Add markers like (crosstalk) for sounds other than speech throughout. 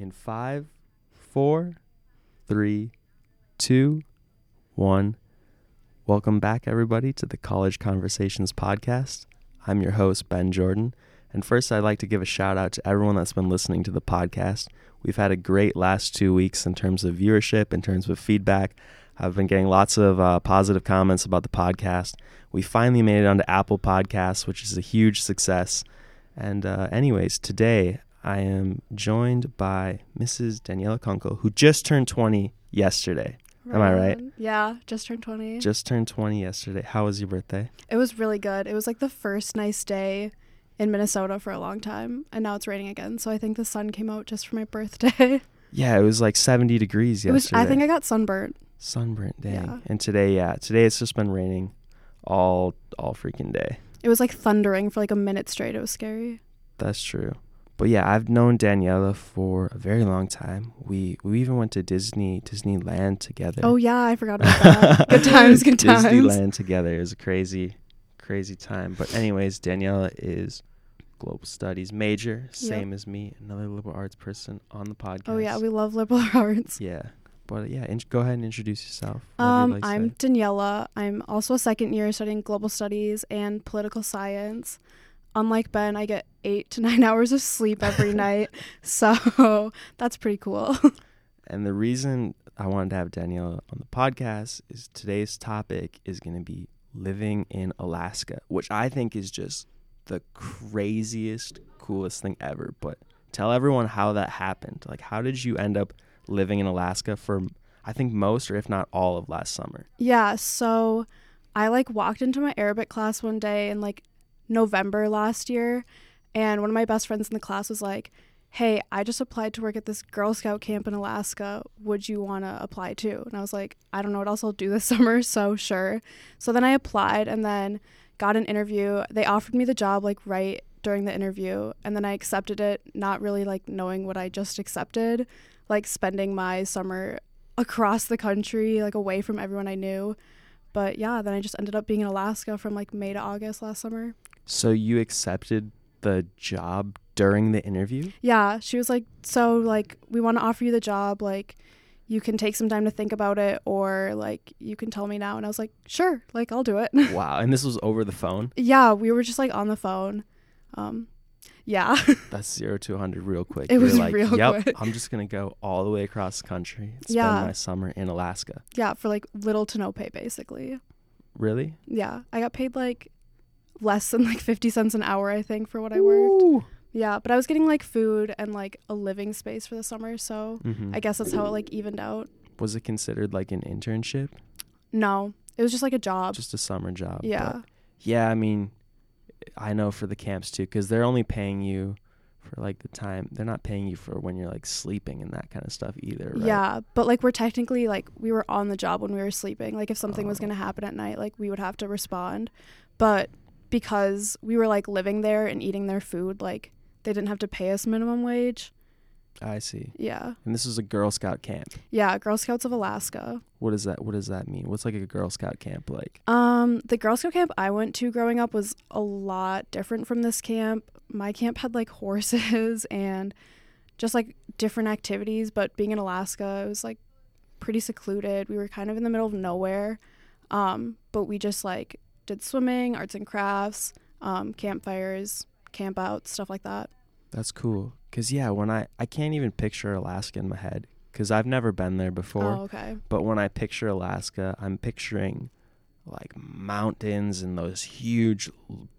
in five, four, three, two, one. Welcome back, everybody, to the College Conversations podcast. I'm your host, Ben Jordan. And first, I'd like to give a shout out to everyone that's been listening to the podcast. We've had a great last two weeks in terms of viewership, in terms of feedback. I've been getting lots of uh, positive comments about the podcast. We finally made it onto Apple Podcasts, which is a huge success. And, uh, anyways, today I am joined by Mrs. Daniela Kunkel, who just turned 20 yesterday. Am I right? Yeah, just turned 20. Just turned 20 yesterday. How was your birthday? it was really good. It was like the first nice day in Minnesota for a long time, and now it's raining again. So I think the sun came out just for my (laughs) birthday. Yeah, it was like 70 degrees it was. yesterday. I think I got sunburnt. sunburnt. Dang. Yeah. And today, yeah, today it's just been raining all all freaking day. It was like thundering for like a minute straight. It was scary. That's true. But yeah, I've known Daniela for a very long time. We we even went to Disney Disneyland together. Oh yeah, I forgot about that. good times, good (laughs) times. Disneyland together. It was a crazy, crazy time. But anyways, Daniela is global studies major, same as me, another liberal arts person on the podcast. Oh yeah, we love liberal (laughs) arts. yeah. But yeah, in- go ahead and introduce yourself. Um, like I'm. Daniela. I'm also a second year studying global studies and political science. Unlike Ben, I get eight to (laughs) nine hours of sleep every (laughs) night, so that's pretty cool. And the reason I wanted to have Daniela on the podcast is today's topic is going to be living in Alaska, which I think is just the craziest, coolest thing ever. But tell everyone how that happened. Like, how did you end up living in Alaska for, I think, most or if not all of last summer? Yeah, so I like walked into my Arabic class one day and like November last year, and one of my best friends in the class was like, Hey, I just applied to work at this Girl Scout camp in Alaska. Would you want to apply too? And I was like, I don't know what else I'll do this (laughs) summer, so sure. So then I applied and then got an interview. They offered me the job like right during the interview, and then I accepted it, not really like knowing what I just accepted, like spending my summer across the country, like away from everyone I knew. But yeah, then I just ended up being in Alaska from like May to August last summer. So you accepted the job during the interview? Yeah, she was like, "So like we want to offer you the job, like you can take some time to think about it or like you can tell me now." And I was like, "Sure, like I'll do it." (laughs) wow. And this was over the phone? yeah, we were just like on the phone. Um yeah. (laughs) That's zero to 100 real quick. It You're was like, real yep, quick." I'm just going to go all the way across the country and spend Yeah. my summer in Alaska. yeah, for like little to no pay basically. Really? Yeah, I got paid like less than like 50 cents an hour I think for what I worked. Ooh. Yeah, but I was getting like food and like a living space for the summer, so Mhm. I guess that's how it like evened out. was it considered like an internship? No, it was just like a job. Just a summer job? yeah. Yeah, I mean, I know for the camps too, because they're only paying you for like the time. They're not paying you for when you're like sleeping and that kind of stuff either, right? Yeah, but like we're technically like we were on the job when we were sleeping. Like if something was Oh. going to happen at night, like we would have to respond. But because we were like living there and eating their food, like they didn't have to pay us minimum wage. I see. Yeah. And this is a Girl Scout camp. Yeah, Girl Scouts of Alaska. What does that? What does that mean? What's like a Girl Scout camp like? Um, the Girl Scout camp I went to growing up was a lot different from this camp. My camp had like (laughs) horses and just like different activities, but being in Alaska, it was like pretty secluded. We were kind of in the middle of nowhere. Um, but we just like did swimming, arts and crafts, um, campfires, camp outs, stuff like that. That's cool. Cause yeah, when I I can't even picture Alaska in my head, cause I've never been there before. Oh, okay. But when I picture Alaska, I'm picturing like mountains and those huge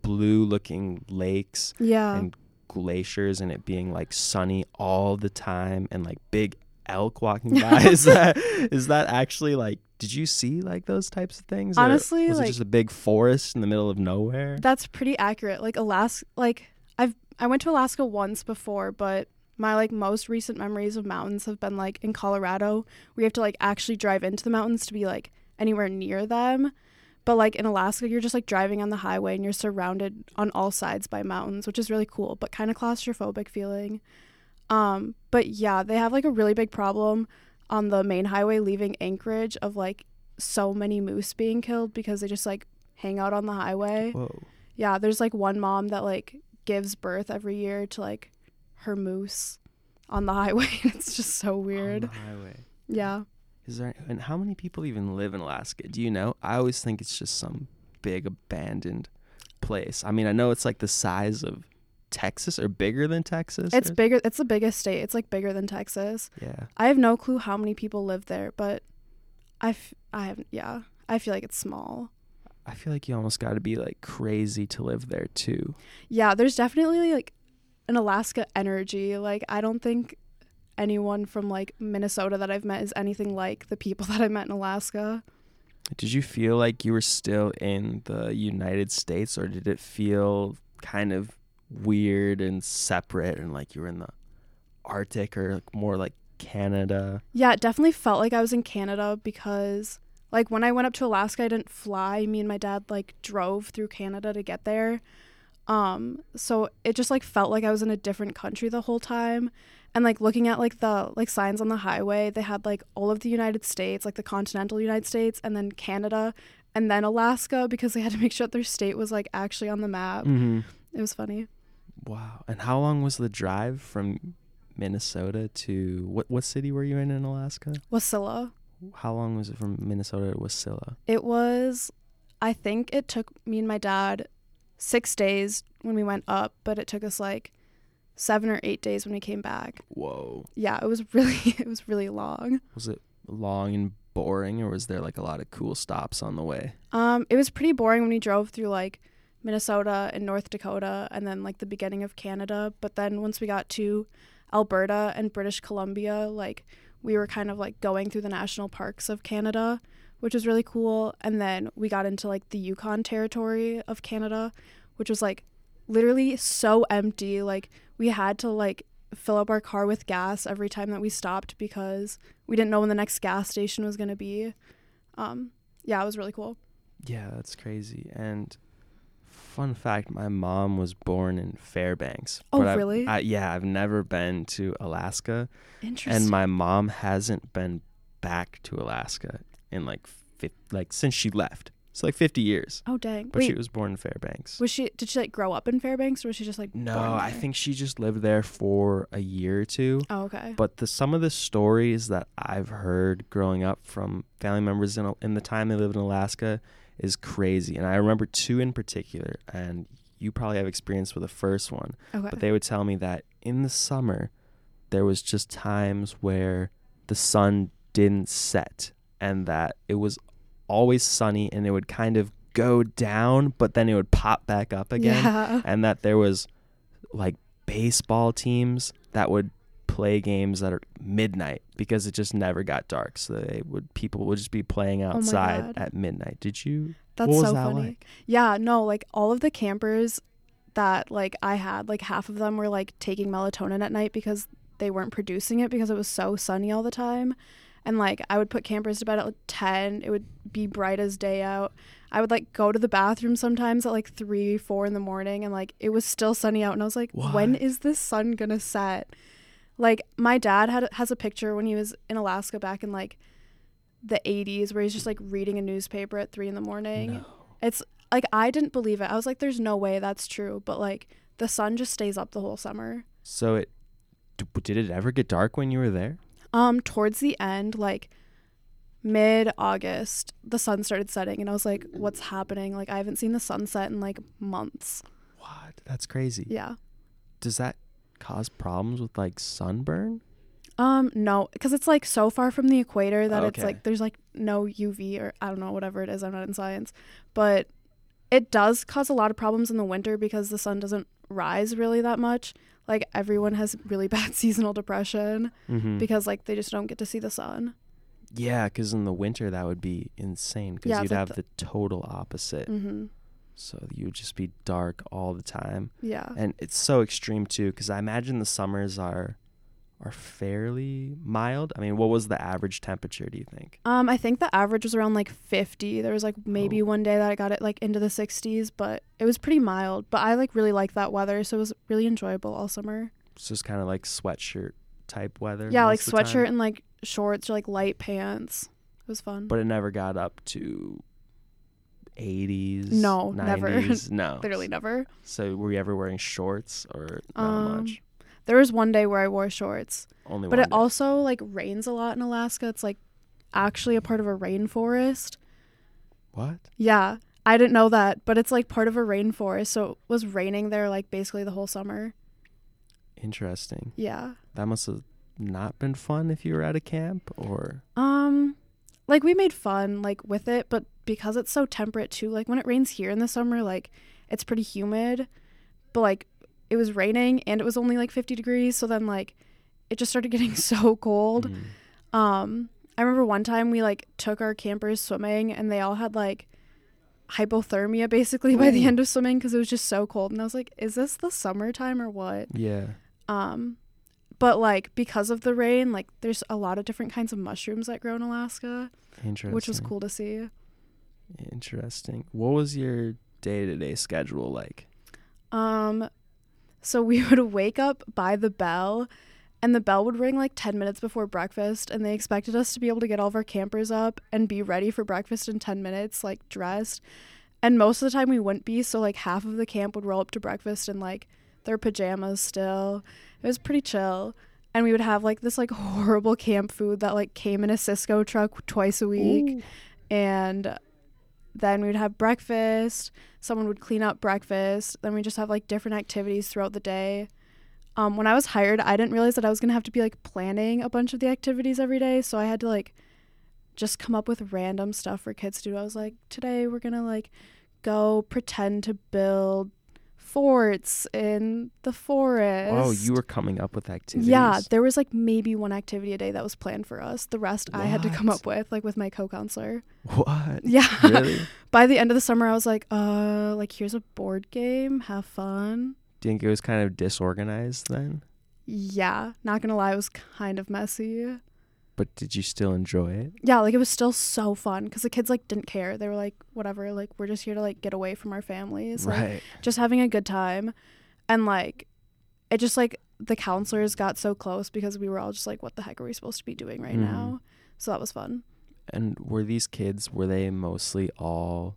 blue looking lakes Yeah. and glaciers and it being like sunny all the time and like big elk walking by. is (laughs) that is that actually like did you see like those types of things? Or Honestly, was like- it just a big forest in the middle of nowhere? That's pretty accurate. Like Alaska, like I've I went to Alaska once before, but my like most recent memories of mountains have been like in Colorado, where you have to like actually drive into the mountains to be like anywhere near them. But like in Alaska, you're just like driving on the highway and you're surrounded on all sides by mountains, which is really cool, but kind of claustrophobic feeling. Um, but yeah, they have like a really big problem on the main highway leaving Anchorage of like so many moose being killed because they just like hang out on the highway. Whoa. Yeah, there's like one mom that like gives birth every year to like her moose on the (laughs) highway. it's just so On weird. the highway. Yeah. Is there and how many people even live in Alaska? Do you know? I always think it's just some big abandoned place. I mean, I know it's like the size of Texas or bigger than Texas. It's or- bigger. It's the biggest state. It's like bigger than Texas. Yeah. I have no clue how many people live there, but I, f- I have, yeah, I feel like it's small. I feel like you almost got to be like crazy to live there too. Yeah, there's definitely like an Alaska energy. Like, I don't think anyone from like Minnesota that I've met is anything like the people (laughs) that I met in Alaska. Did you feel like you were still in the United States or did it feel kind of weird and separate and like you were in the Arctic or like more like Canada? Yeah, it definitely felt like I was in Canada because like when I went up to Alaska, I didn't fly. Me and my dad like drove through Canada to get there. Um, so it just like felt like I was in a different country the whole time. And like looking at like the like signs on the highway, they had like all of the United States, like the continental United States, and then Canada, and then Alaska because they had to make sure that their state was like actually on the map. Mm-hmm. It was funny. Wow. And how long was the drive from Minnesota to what what city were you in in Alaska? Wasilla. How long was it from Minnesota to Wasilla? It was, I think it took me and my dad six days when we went up, but it took us like seven or eight days when we came back. Whoa. Yeah, it was (laughs) really, it was really long. Was it long and boring or was there like a lot of cool stops on the way? Um, it was pretty boring when we drove through like Minnesota and North Dakota and then like the beginning of Canada. But then once we got to Alberta and British Columbia, like we were kind of like going through the national parks of Canada, which was really cool. And then we got into like the Yukon territory of Canada, which was like literally so empty. Like we had to like fill up our car with gas every time that we stopped because we didn't know when the next gas station was going to be. Um, yeah, it was really cool. Yeah, that's crazy. And fun fact, my mom was born in Fairbanks. Oh, I've- really? I, yeah, I've never been to Alaska, Interesting. and my mom hasn't been back to Alaska in like like since she left. It's like 50 years. oh dang! But Wait, she was born in Fairbanks. was she? Did she like grow up in Fairbanks, or was she just like? no, I think she just lived there for a year or two. Oh okay. But the some of the stories that I've heard growing up from family members in in the time they lived in Alaska is crazy, and I remember two in particular. And you probably have experience with the first one, okay. but they would tell me that in the summer there was just times where the sun didn't set, and that it was always sunny, and it would kind of go down, but then it would pop back up again Yeah. and that there was like baseball teams that would play games that are midnight because it just never got dark so they would people would just be playing Oh outside God. at midnight did you That's what was so that funny. like Yeah. No, like all of the campers that like I had, like half of them were like taking melatonin at night because they weren't producing it because it was so sunny all the time. And like I would put campers to bed at like 10. It would be bright as day out. I would like go to the bathroom sometimes at like 3, 4 in the morning and like it was still sunny out and I was like, when What? is this sun going to set? Like my dad had has a picture when he was in Alaska back in like the 80s where he's just like reading a newspaper at 3 in the morning. no. It's like I didn't believe it. I was like, there's no way that's true. But like the sun just stays up the whole summer. so it d- did it ever get dark when you were there Um, towards the end, like mid August, the sun started setting, and I was like, what's happening? Like I haven't seen the sunset in like months. what that's crazy Yeah. does that cause problems with like sunburn Um, no, because it's like so far from the equator that it's like there's like no UV or I don't know whatever it is. I'm not in science, but it does cause a lot of problems in the winter because the sun doesn't rise really that much. Like everyone has really (laughs) bad seasonal depression mm-hmm. because like they just don't get to see the sun. yeah because in the winter that would be insane because Yeah, you'd like have the- the total opposite hmm so you would just be dark all the time Yeah. and it's so extreme too because i imagine the summers are are fairly mild i mean what was the average temperature do you think Um, I think the average was around like 50. There was like maybe Oh. one day that I got it like into the 60s, but it was pretty mild. But I like really liked that weather, so it was really enjoyable all summer. it's just kind of like sweatshirt type weather Yeah, like most of the sweatshirt and like shorts or like light pants. It was fun. but it never got up to 80s No, never. no (laughs) Literally never. so were you ever wearing shorts or not Um, much There was one day where I wore shorts, Only but it day. also like rains a lot in Alaska. It's like actually a part of a rainforest. What? Yeah, I didn't know that, but it's like part of a rainforest, so it was raining there like basically the whole summer. Interesting. Yeah. That must have not been fun if you were at a camp or Um like we made fun like with it, but because it's so temperate too, like when it rains here in the summer, like it's pretty humid. But like it was raining and it was only like 50 degrees, so then like it just started (laughs) getting so cold. Mm. Um I remember one time we like took our campers swimming and they all had like hypothermia basically by the end of swimming because it was just so cold and I was like, is this the summertime or what? Yeah. Um, but like because of the rain, like there's a lot of different kinds of mushrooms that grow in Alaska, Interesting. which was cool to see. Interesting. What was your day to day schedule like? Um, so we (laughs) would wake up by the bell, and the bell would ring like 10 minutes before breakfast, and they expected us to be able to get all of our campers up and be ready for breakfast in 10 minutes, like dressed. And most of the time we wouldn't be, so like half of the camp would roll up to breakfast and like their pajamas still. It was pretty chill. And we would have like this like horrible camp food that like came in a Sysco truck twice a week. and then we would have breakfast someone would clean up breakfast then we just have like different activities throughout the day um, when i was hired i didn't realize that i was going to have to be like planning a bunch of the activities every day so i had to like just come up with random stuff for kids to do i was like today we're going to like go pretend to build forts in the forest Oh, you were coming up with activities. yeah, there was like maybe one activity a day that was planned for us. The rest I had to come up with, like with my co-counselor. What? Yeah. (laughs) Really? (laughs) By the end of the summer, I was like, uh, like here's a board game, have fun. Do you think it was kind of disorganized then? Yeah, not gonna lie, it was kind of messy. But did you still enjoy it? Yeah, like it was still so fun because the kids like didn't care. They were like, whatever, like we're just here to like get away from our families, like right. just having a good time, and like it just like the counselors got so close because we were all just like, what the heck are we supposed to be doing right Mhm. now? So that was fun. And were these kids were they mostly all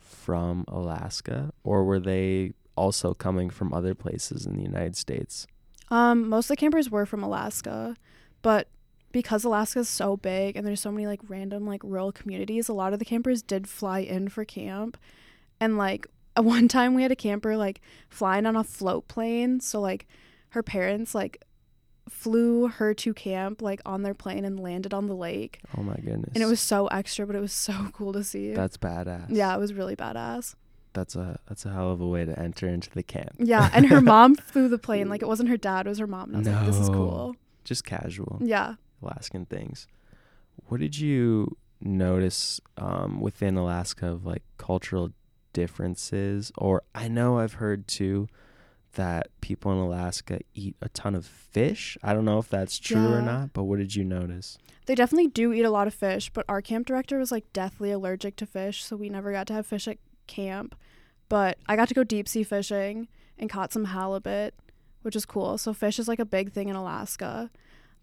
from Alaska or were they also coming from other places in the United States? Um, most of the campers were from Alaska, but because Alaska is so big and there's so many like random like rural communities, a lot of the campers did fly in for camp. And like at (laughs) one time we had a camper like flying on a float plane, so like her parents like flew her to camp like on their plane and landed on the lake. Oh my goodness. And it was so extra, but it was (laughs) so cool to see. That's badass. yeah, it was really badass. That's a that's a hell of a way to enter into the camp. Yeah, and her (laughs) mom flew the plane. Like it wasn't her dad, it was her mom. And I was like, this is cool. Just casual. Yeah. Alaskan things. What did you notice um, within Alaska of like cultural differences? Or I know I've heard too that people in Alaska eat a ton of fish. I don't know if that's true or not, but what did you notice? They definitely do eat a lot of fish, but our camp director was like deathly allergic to fish, so we never got to have fish at camp. But I got to go deep sea fishing and caught some halibut, which is cool. So fish is like a big thing in Alaska.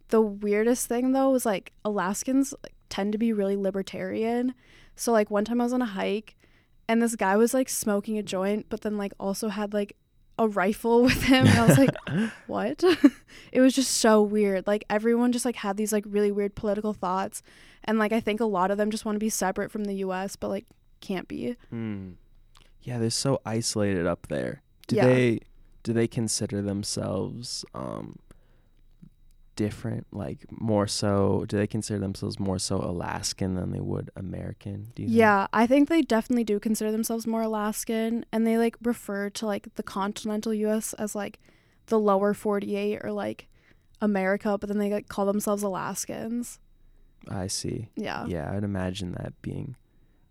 The weirdest thing though was like Alaskans like, tend to be really libertarian. So like one time I was on a hike and this guy was like smoking a joint, but then like also had like a rifle (laughs) with him. And I was like, (laughs) what? (laughs) it was just so weird. Like everyone just like had these like really weird political thoughts, and like I think a lot of them just want to be separate from the U.S., but like can't be. Hmm. Yeah, they're so isolated up there. Do Yeah. they do they consider themselves um different like more so do they consider themselves more so Alaskan than they would American? Do you think? Yeah, I think they definitely do consider themselves more Alaskan, and they like refer to like the continental U.S. as like the lower 48 or like America, but then they like call themselves Alaskans. I see. Yeah. Yeah, I'd imagine that being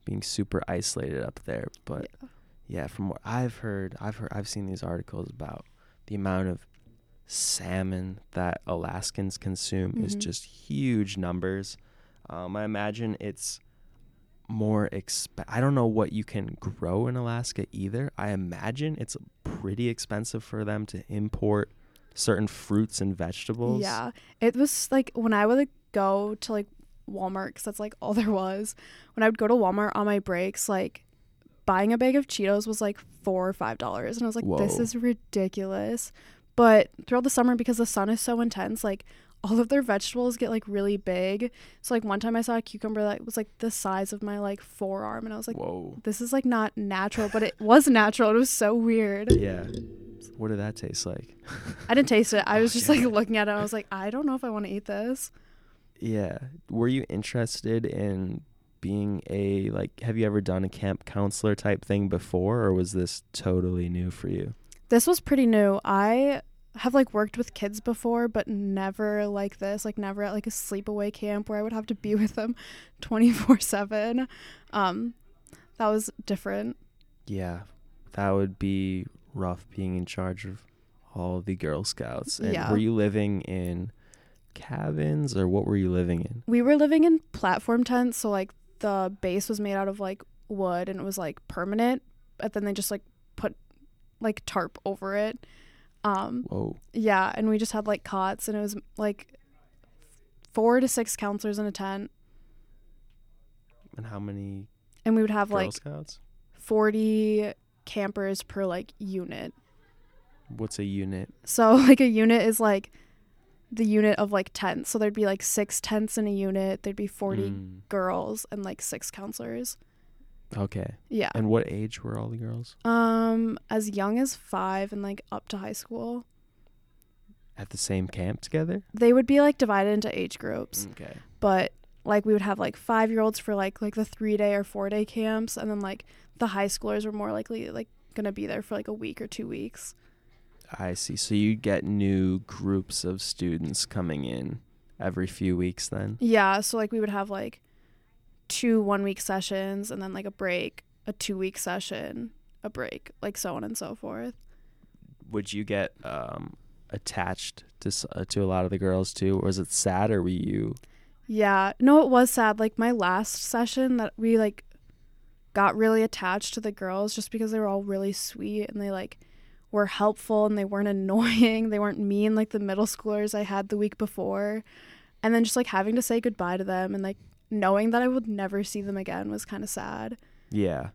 being super isolated up there, but yeah, from what I've heard, I've heard I've seen these articles about the amount of salmon that Alaskans consume is Mhm. just huge numbers. Um, I imagine it's more exp- I don't know what you can grow in Alaska either. I imagine it's pretty expensive for them to import certain fruits and vegetables. Yeah. It was like when I would like, go to like Walmart, because that's like all (laughs) there was. When I would go to Walmart on my breaks, like buying a bag of Cheetos was like four or five dollars. And I was like, this is ridiculous. But throughout the summer, because the sun is so intense, like all of their vegetables get like really big. So like one time I saw a cucumber that was like the size of my like forearm, and I was like, Whoa. this is like not natural, but it was natural. It was so weird. Yeah. What did that taste like? I didn't taste it. I (laughs) oh, was just Okay. like looking at it. I was like, I don't know if I want to eat this. Yeah. Were you interested in being a like have you ever done a camp counselor type thing before or was this totally new for you? This was pretty new. I have like worked with kids before, but never like this. Like never at like a sleepaway camp where I would have to be (laughs) with them 24/7. Um that was different. Yeah. That would be rough being in charge of all the Girl Scouts. And Yeah. were you living in cabins or what were you living in? We were living in platform tents, so like the base was made out of like wood and it was like permanent, but then they just like like tarp over it. Um Whoa. yeah, and we just had like cots and it was like 4 to 6 counselors in a tent And how many and we would have Girl like Scouts? 40 campers per like unit. What's a unit? So (laughs) like a unit is like the unit of like tents. So there'd be like six tents in a unit. There'd be 40 Mm, girls and like six counselors. Okay. Yeah. And what age were all the girls? Um as young as 5 and like up to high school. At the same camp together? They would be like divided into age groups, Okay. but like we would have like 5-year-olds for like like the 3-day or 4-day camps and then like the high schoolers were more likely like going to be there for like a week or 2 weeks. I see. So you get new groups of students coming in every few weeks then? Yeah, so like we would have like two one week sessions and then like a break, a two week session, a break, like so on and so forth. Would you get um, attached to s- uh, to a lot of the girls too? Or was it sad or were you Yeah, no, it was sad. Like my last session that we like got really attached to the girls just because they were all really sweet and they like were helpful and they weren't (laughs) annoying. They weren't mean like the middle schoolers I had the week before. And then just like having to say goodbye to them and like knowing that I would never see them again was kind of sad. Yeah.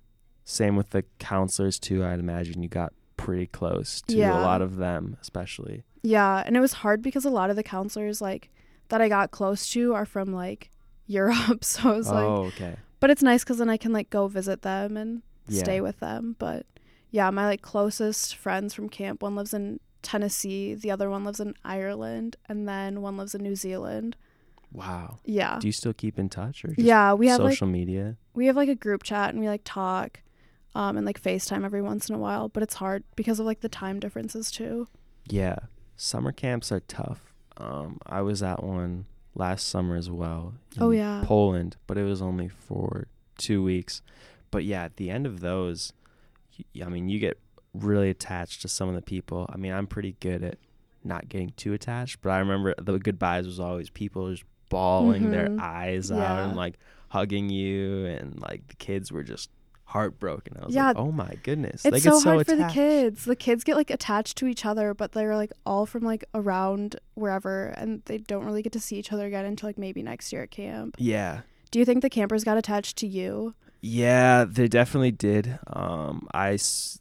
Same with the counselors too. I'd imagine you got pretty close to Yeah. a lot of them, especially. Yeah, and it was hard because a lot of the counselors like that I got close to are from like (laughs) Europe, so I was like, oh, okay. but it's nice because then I can like go visit them and Yeah. stay with them. But yeah, my like closest friends from camp, one lives in Tennessee, the other one lives in Ireland, and then one lives in New Zealand. Wow. Yeah, Do you still keep in touch or just yeah, we have like social media? we have like a group chat and we like talk, um, and like FaceTime every once in a while. But it's hard because of like the time differences too. Yeah. Summer camps are tough. Um, I was at one last summer as well. Oh, yeah. Poland, but it was only for two weeks. But yeah, at the end of those, y- I mean, you get really attached to some of the people. I mean, I'm pretty good at not getting too attached, but I remember the goodbyes was always people just bawling their Mhm. eyes out and like hugging you, and like the kids were just heartbroken. I was Yeah. like, oh my goodness, It's they get so so hard for the attached. kids. The kids get like attached to each other, but they're like all from like around wherever, and they don't really get to see each other again until like maybe next year at camp. Yeah. Do you think the campers got attached to you? Yeah, they definitely did. Um, I,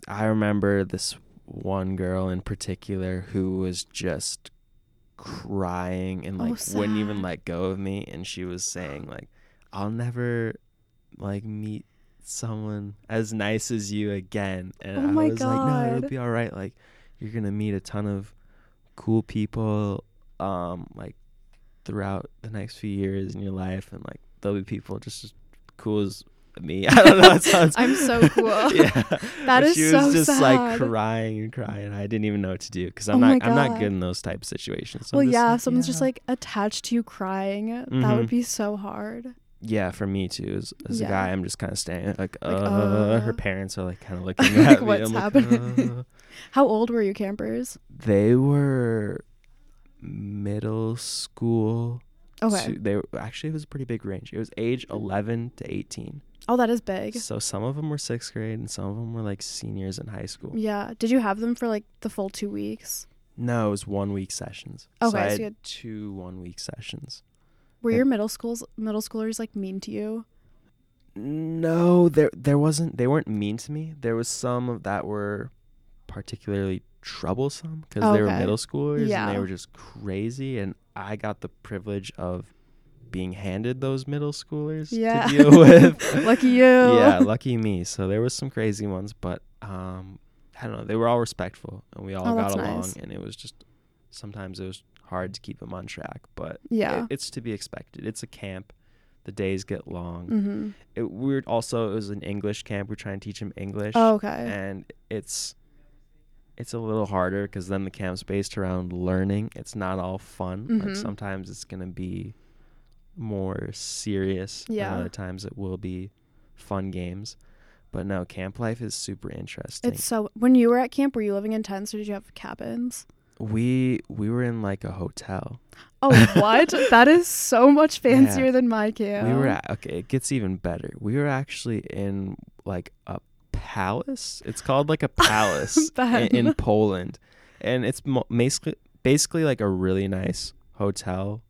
I remember this one girl in particular who was just crying and Oh, like wouldn't even let go of me, and she was saying like, "I'll never like meet someone as nice as you again." And Oh I was like, "No, it'll be all right. Like, you're gonna meet a ton of cool people, um, like throughout the next few years in your life, and like there'll be people just as cool as me. (laughs) I don't know. It sounds. I'm so cool. (laughs) yeah, (laughs) That is she so was just like crying and crying. I didn't even know what to do because I'm Oh not. I'm not good in those type of situations. So well, just yeah, like, if someone's just like attached to you crying, that Mhm. would be so hard. Yeah, for me too. As, as a guy, I'm just kind of staying like, uh, uh. her parents are like kind of looking Like, at me. what's like, happening? uh. How old were you campers? They were middle school. Okay. they were actually it was a pretty big range. It was age 11 to 18. Oh, that is big. So some of them were sixth grade and some of them were like seniors in high school. Yeah. Did you have them for like the full two weeks? No, it was one week sessions. so Okay, I so had you had- two one week sessions. Were Yeah. your middle schools middle schoolers like mean to you? No, there there wasn't. They weren't mean to me. There was some of that were particularly troublesome because they were middle schoolers and they were just crazy. And I got the privilege of being handed those middle schoolers Yeah. to deal (laughs) with. (laughs) Lucky you. yeah, lucky me. So there was some crazy ones, but um, I don't know. They were all respectful, and we all Oh, got along. nice. And it was just sometimes it was hard to keep them on track, but Yeah. it- it's to be expected. It's a camp. The days get long. mm-hmm. It, we're also it was an English camp. We're trying to teach them English, Oh, okay. and it's it's a little harder because then the camp's based around learning. It's not all fun. Like Mhm. sometimes it's gonna be more serious. Yeah. and Yeah. other times it will be fun games. But no, camp life is super interesting. It's so. When you were at camp, were you living in tents or did you have cabins? we we were in like a hotel. Oh, what? (laughs) that is so much fancier than my camp. We were at okay. It gets even better. We were actually in like a palace. It's called like a (laughs) palace in, in (laughs) Poland, and it's mo- basically basically like a really nice hotel.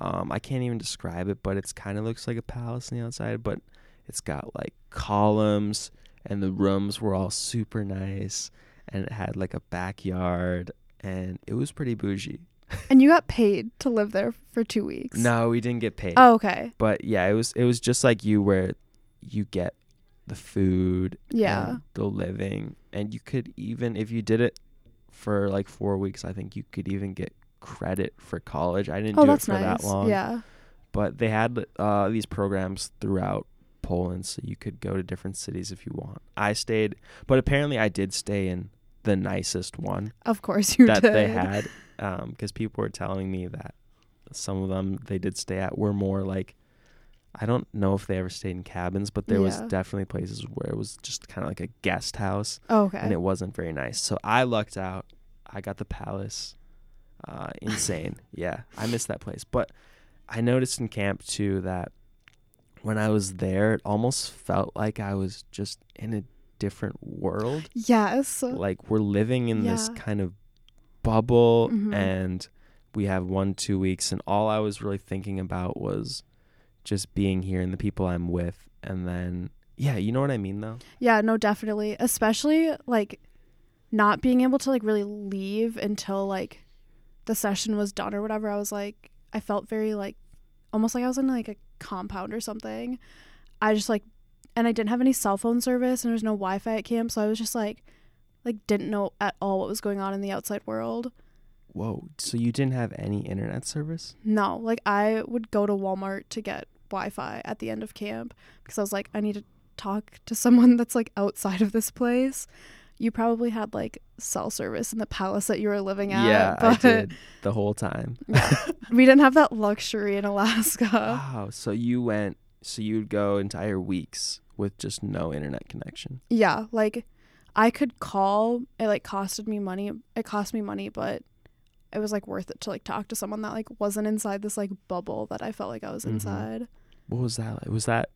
Um, I can't even describe it, but it's kind of looks like a palace on the outside. But it's got like columns, and the rooms were all super nice, and it had like a backyard, and it was pretty bougie. (laughs) And you got paid to live there for two weeks. No, we didn't get paid. Oh, okay. but yeah, it was it was just like you where you get the food, Yeah. and the living, and you could even if you did it for like four weeks, I think you could even get credit for college. I didn't Oh, do it for nice. that long, Yeah. but they had uh, these programs throughout Poland, so you could go to different cities if you want. I stayed, but apparently I did stay in the nicest one Of course you that did. they had because people were telling me that some of them they did stay at were more like I don't know if they ever stayed in cabins, but there was definitely places where it was just kind of like a guest house Oh, okay. and it wasn't very nice. So I lucked out. I got the palace. Uh, insane. (laughs) yeah, I miss that place. But I noticed in camp too that when I was there, it almost felt like I was just in a different world yes. like we're living in this kind of bubble Mhm. and we have one two weeks and all i was really thinking about was just being here and the people i'm with and then yeah you know what i mean though Yeah, no, definitely. Especially like not being able to like really leave until like the session was done or whatever. I was like I felt very like almost like I was in like a compound or something. I just like and I didn't have any cell phone service and there was no Wi-Fi at camp, so I was just like like didn't know at all what was going on in the outside world. whoa so you didn't have any internet service No, like I would go to Walmart to get Wi-Fi at the end of camp because I was like, I need to talk to someone (laughs) that's like outside of this place. You probably had like cell service in the palace that you were living at. yeah i did the whole time (laughs) Yeah, we didn't have that luxury in Alaska. wow so you went so you'd go entire weeks with just no internet connection Yeah, like I could call. It like costed me money. It cost me money, but it was like worth it to like talk to someone that like wasn't inside this like bubble that I felt like I was Mhm. inside. what was that like was that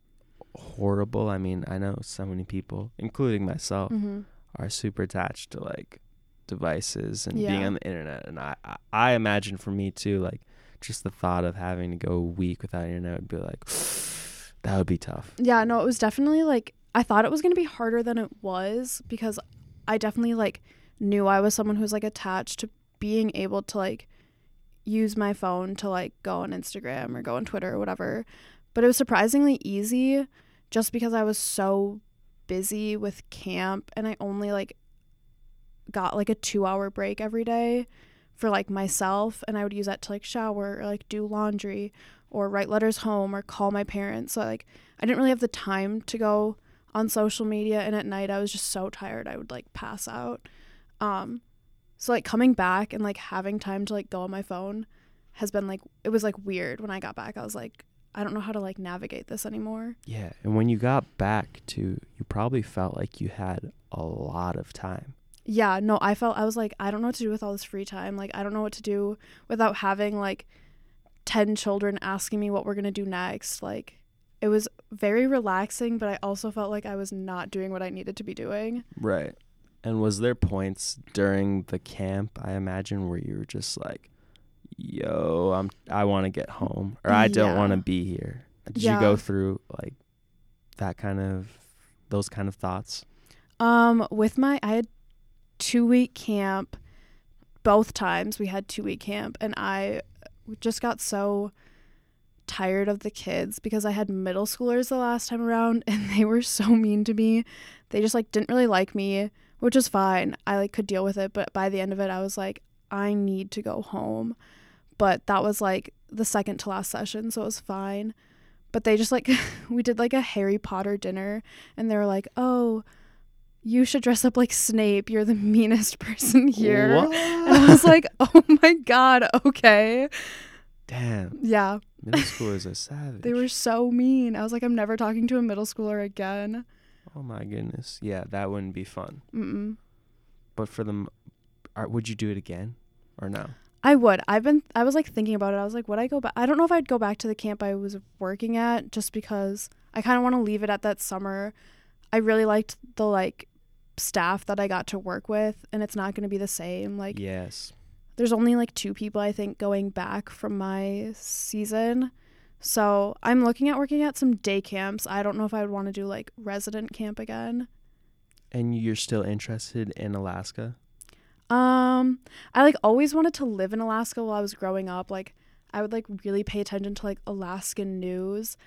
horrible i mean i know so many people including myself Mm-hmm. Are super attached to like devices and being on the internet. And I, I i imagine for me too like just the thought of having to go a week without internet would be like (sighs) that would be tough. Yeah, no, it was definitely like I thought it was going to be harder than it was because I definitely like knew I was someone who was like attached to being able to like use my phone to like go on Instagram or go on Twitter or whatever. But it was surprisingly easy just because I was so busy with camp and I only like got like a 2-hour break every day for like myself and I would use that to like shower or like do laundry or write letters home or call my parents. So like I didn't really have the time to go on social media and at night I was just so tired I would like pass out. Um so like coming back and like having time to like go on my phone has been like it was like weird when I got back. I was like I don't know how to like navigate this anymore. yeah and when you got back to you probably felt like you had a lot of time Yeah, no, I felt I was like I don't know what to do with all this free time. Like I don't know what to do without having like 10 children asking me what we're going to do next. Like it was very relaxing, but I also felt like I was not doing what I needed to be doing. right and was there points during the camp i imagine where you were just like yo i'm i want to get home or i don't Yeah. want to be here did Yeah. you go through like that kind of those kind of thoughts Um with my I had 2 week camp both times we had two week camp, and I just got so tired of the kids because I had middle schoolers the last time around, (laughs) and they were so mean to me. They just like didn't really like me, which is fine. I like could deal with it, but by the end of it, I was like, I need to go home. But that was like the second to last session, so it was fine. But they just like (laughs) we did like a Harry Potter dinner, and they were like, oh you should dress up like Snape. You're the (laughs) meanest person here. What? And I was like, oh my God, okay. Damn. Yeah, Middle (laughs) schoolers are savage. they were so mean. I was like, I'm never talking to a middle schooler again. Oh my goodness. Yeah, that wouldn't be fun. Mm-mm. But for them, are, would you do it again or no? I would. I've been, I was like thinking about it. I was like, would I go back? I don't know if I'd go back to the camp I was working at just because I kind of want to leave it at that summer. I really liked the like staff that I got to work with, and it's not going to be the same. Like, yes. there's only like two people I think going back from my season. So I'm looking at working at some day camps. I don't know if I would want to do like resident camp again. And you're still interested in Alaska? Um, I like always wanted to live in Alaska while I was growing up. Like I would like really pay attention to like Alaskan news.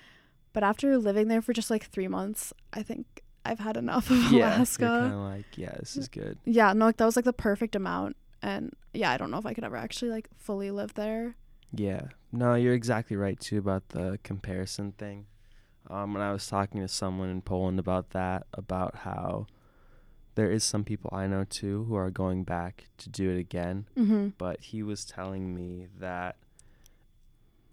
But after living there for just like three months, I think I've had enough of Yeah. Alaska. kind of like, yeah, this is good. (laughs) Yeah, no, like that was like the perfect amount. And yeah, I don't know if I could ever actually like fully live there. Yeah. No, you're exactly right too about the comparison thing. Um, when I was talking to someone in Poland about that, about how there is some people I know too who are going back to do it again, Mm-hmm. but he was telling me that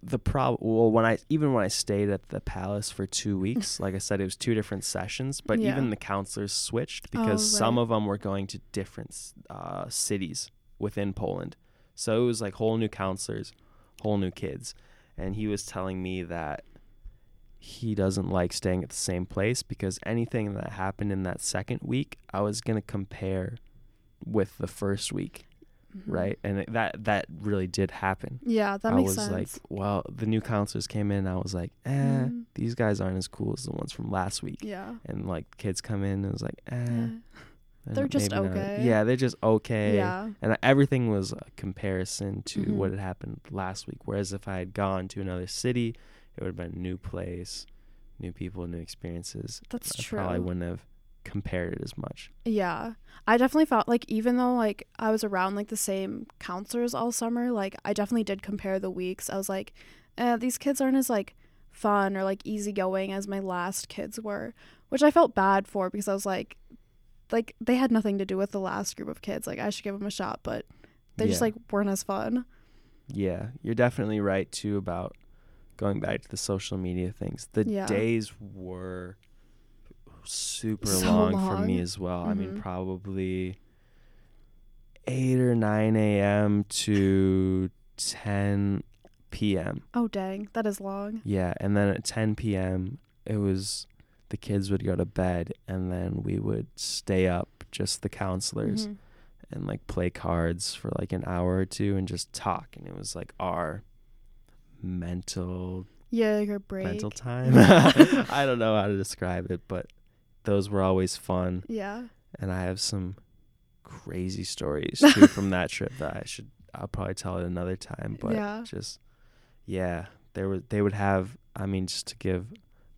the prob well when I even when I stayed at the palace for two weeks, (laughs) like I said, it was two different sessions, but Yeah. even the counselors switched Oh, because some of them were going to different uh, cities within Poland, so it was like whole new counselors, whole new kids, and he was telling me that he doesn't like staying at the same place because anything that happened in that second week, I was gonna compare with the first week Mm-hmm. right? And it, that that really did happen. Yeah, that I makes was sense. like, well, the new counselors came in. I was like, eh, Mm. these guys aren't as cool as the ones from last week. yeah. And like kids come in, and it was like, eh, Yeah. They're just maybe not. okay. Yeah, they're just okay. Yeah. And everything was a comparison to Mhm. what had happened last week. Whereas if I had gone to another city, it would have been a new place, new people, new experiences. That's I true. probably wouldn't have compared it as much. Yeah. I definitely felt like even though like I was around like the same counselors all summer, like I definitely did compare the weeks. I was like, eh, these kids aren't as like fun or like easygoing as my last kids were, which I felt bad for because I was like like they had nothing to do with the last group of kids. Like I should give them a shot, but they just like weren't as fun. Yeah, you're definitely right too about going back to the social media things. The Yeah. days were super So long, for me as well. I mean, Mhm. probably 8 or 9 a.m. to 10 p.m. Oh dang, that is long. Yeah, and then at 10 p.m., it was the kids would go to bed and then we would stay up, just the counselors Mhm. and like play cards for like an hour or two and just talk and it was like our mental Yeah, your break. mental (laughs) time (laughs) i don't know how to describe it but those were always fun Yeah. and i have some crazy stories too from that trip that i should i'll probably tell it another time but Yeah. just yeah there was they would have i mean just to give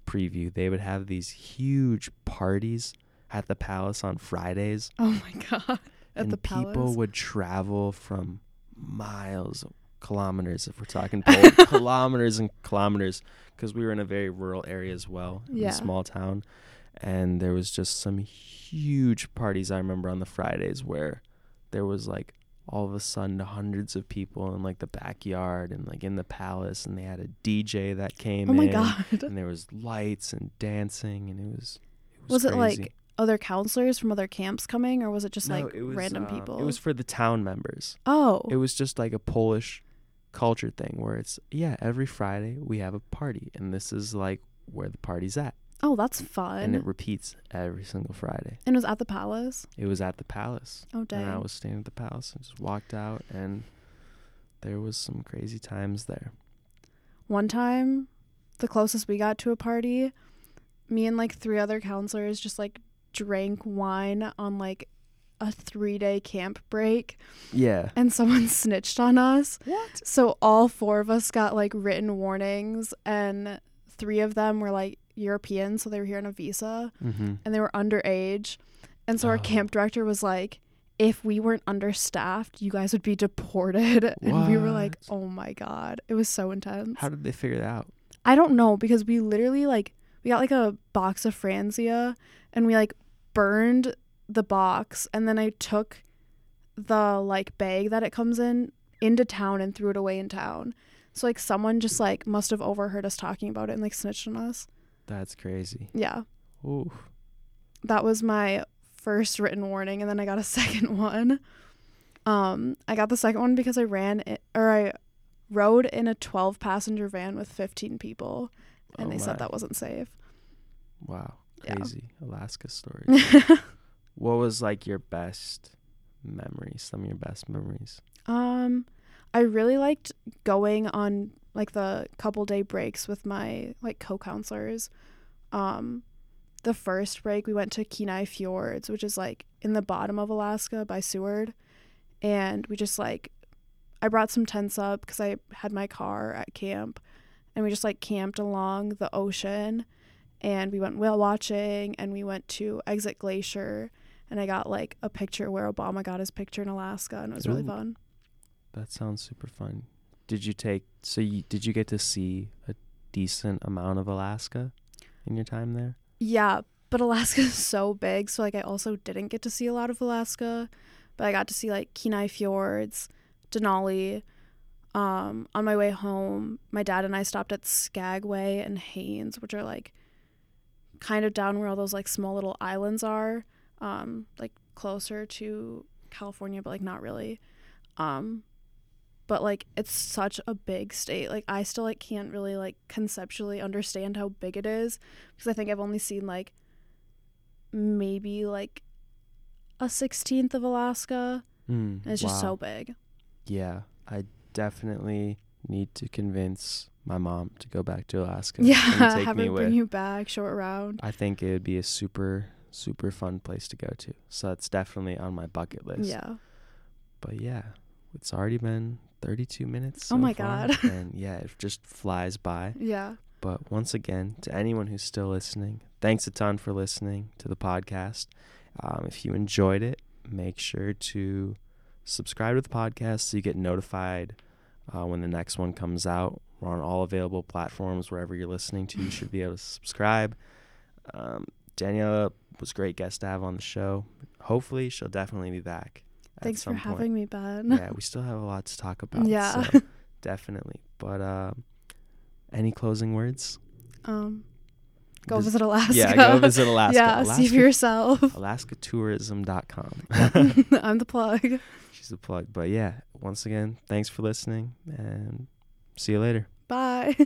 preview they would have these huge parties at the palace on fridays Oh my (laughs) god. At and the people would travel from miles kilometers if we're talking Poland, (laughs) kilometers and kilometers because we were in a very rural area as well in a small town and there was just some huge parties i remember on the fridays where there was like all of a sudden hundreds of people in like the backyard and like in the palace and they had a dj that came Oh my in god. and there was lights and dancing and it was it Was it, like, other counselors from other camps coming or was it just No, like it was, random uh, people? it was for the town members Oh. it was just like a Polish culture thing where it's yeah, every Friday we have a party and this is like where the party's at. oh, that's fun. And it repeats every single Friday. And it was at the palace. It was at the palace. Oh dang. And I was staying at the palace and just walked out and there was some crazy times there. One time, the closest we got to a party, me and like three other counselors just like drank wine on like a three day camp break Yeah. and someone (laughs) snitched on us. What? So all four of us got like written warnings, and three of them were like European, so they were here on a visa, Mm-hmm. and they were underage. And so our Oh. camp director was like, if we weren't understaffed, you guys would be deported. (laughs) And we were like, oh my God. It was so intense. How did they figure that out? I don't know because we literally like, we got like a box of Franzia and we like burned the box. And then I took the like bag that it comes in into town and threw it away in town. So like someone just like must have overheard us talking about it and like snitched on us. That's crazy. Yeah. Ooh. that was my first written warning and then I got a (laughs) second one. Um I got the second one because I ran it, or I rode in a 12 passenger van with 15 people and Oh they my. said that wasn't safe. Wow. Yeah. Crazy. Alaska story. (laughs) what was like your best memories? Some of your best memories. um I really liked going on like the couple day breaks with my like co-counselors. Um the first break we went to Kenai Fjords, which is like in the bottom of Alaska by Seward, and we just like I brought some tents up because I had my car at camp, and we just like camped along the ocean, and we went whale watching, and we went to Exit Glacier, and I got like a picture where Obama got his picture in Alaska, and it was really fun. That sounds super fun. Did you take so you did you get to see a decent amount of Alaska in your time there? Yeah, but Alaska is so big, so like I also didn't get to see a lot of Alaska, but I got to see like Kenai Fjords, Denali. Um, on my way home, my dad and I stopped at Skagway and Haines, which are like kind of down where all those like small little islands are, um, like closer to California, but like not really. Um, but like it's such a big state. Like I still like can't really like conceptually understand how big it is because I think I've only seen like maybe like a sixteenth of Alaska. Mm, And it's just so big. Yeah, I definitely need to convince my mom to go back to Alaska. (laughs) and Yeah, take have me it with. bring you back, show it around. I think it would be a super super fun place to go to. So that's definitely on my bucket list. Yeah. But yeah, it's already been 32 minutes. Oh my far, God. (laughs) and yeah, it just flies by. Yeah. But once again, to anyone who's still listening, thanks a ton for listening to the podcast. Um, if you enjoyed it, make sure to subscribe to the podcast so you get notified uh, when the next one comes out. We're on all available platforms wherever you're listening to. You should be able to subscribe. Um, Daniela was a great guest to have on the show. Hopefully, she'll definitely be back. Thanks for point. having me, Ben. Yeah, we still have a lot to talk about. Yeah. so (laughs) definitely. But um, any closing words? Um, go Vis- visit Alaska. Yeah, go visit (laughs) Alaska. Yeah, see for yourself. (laughs) AlaskaTourism.com. I'm the plug. She's a plug. But yeah, once again, thanks for listening and see you later. Bye.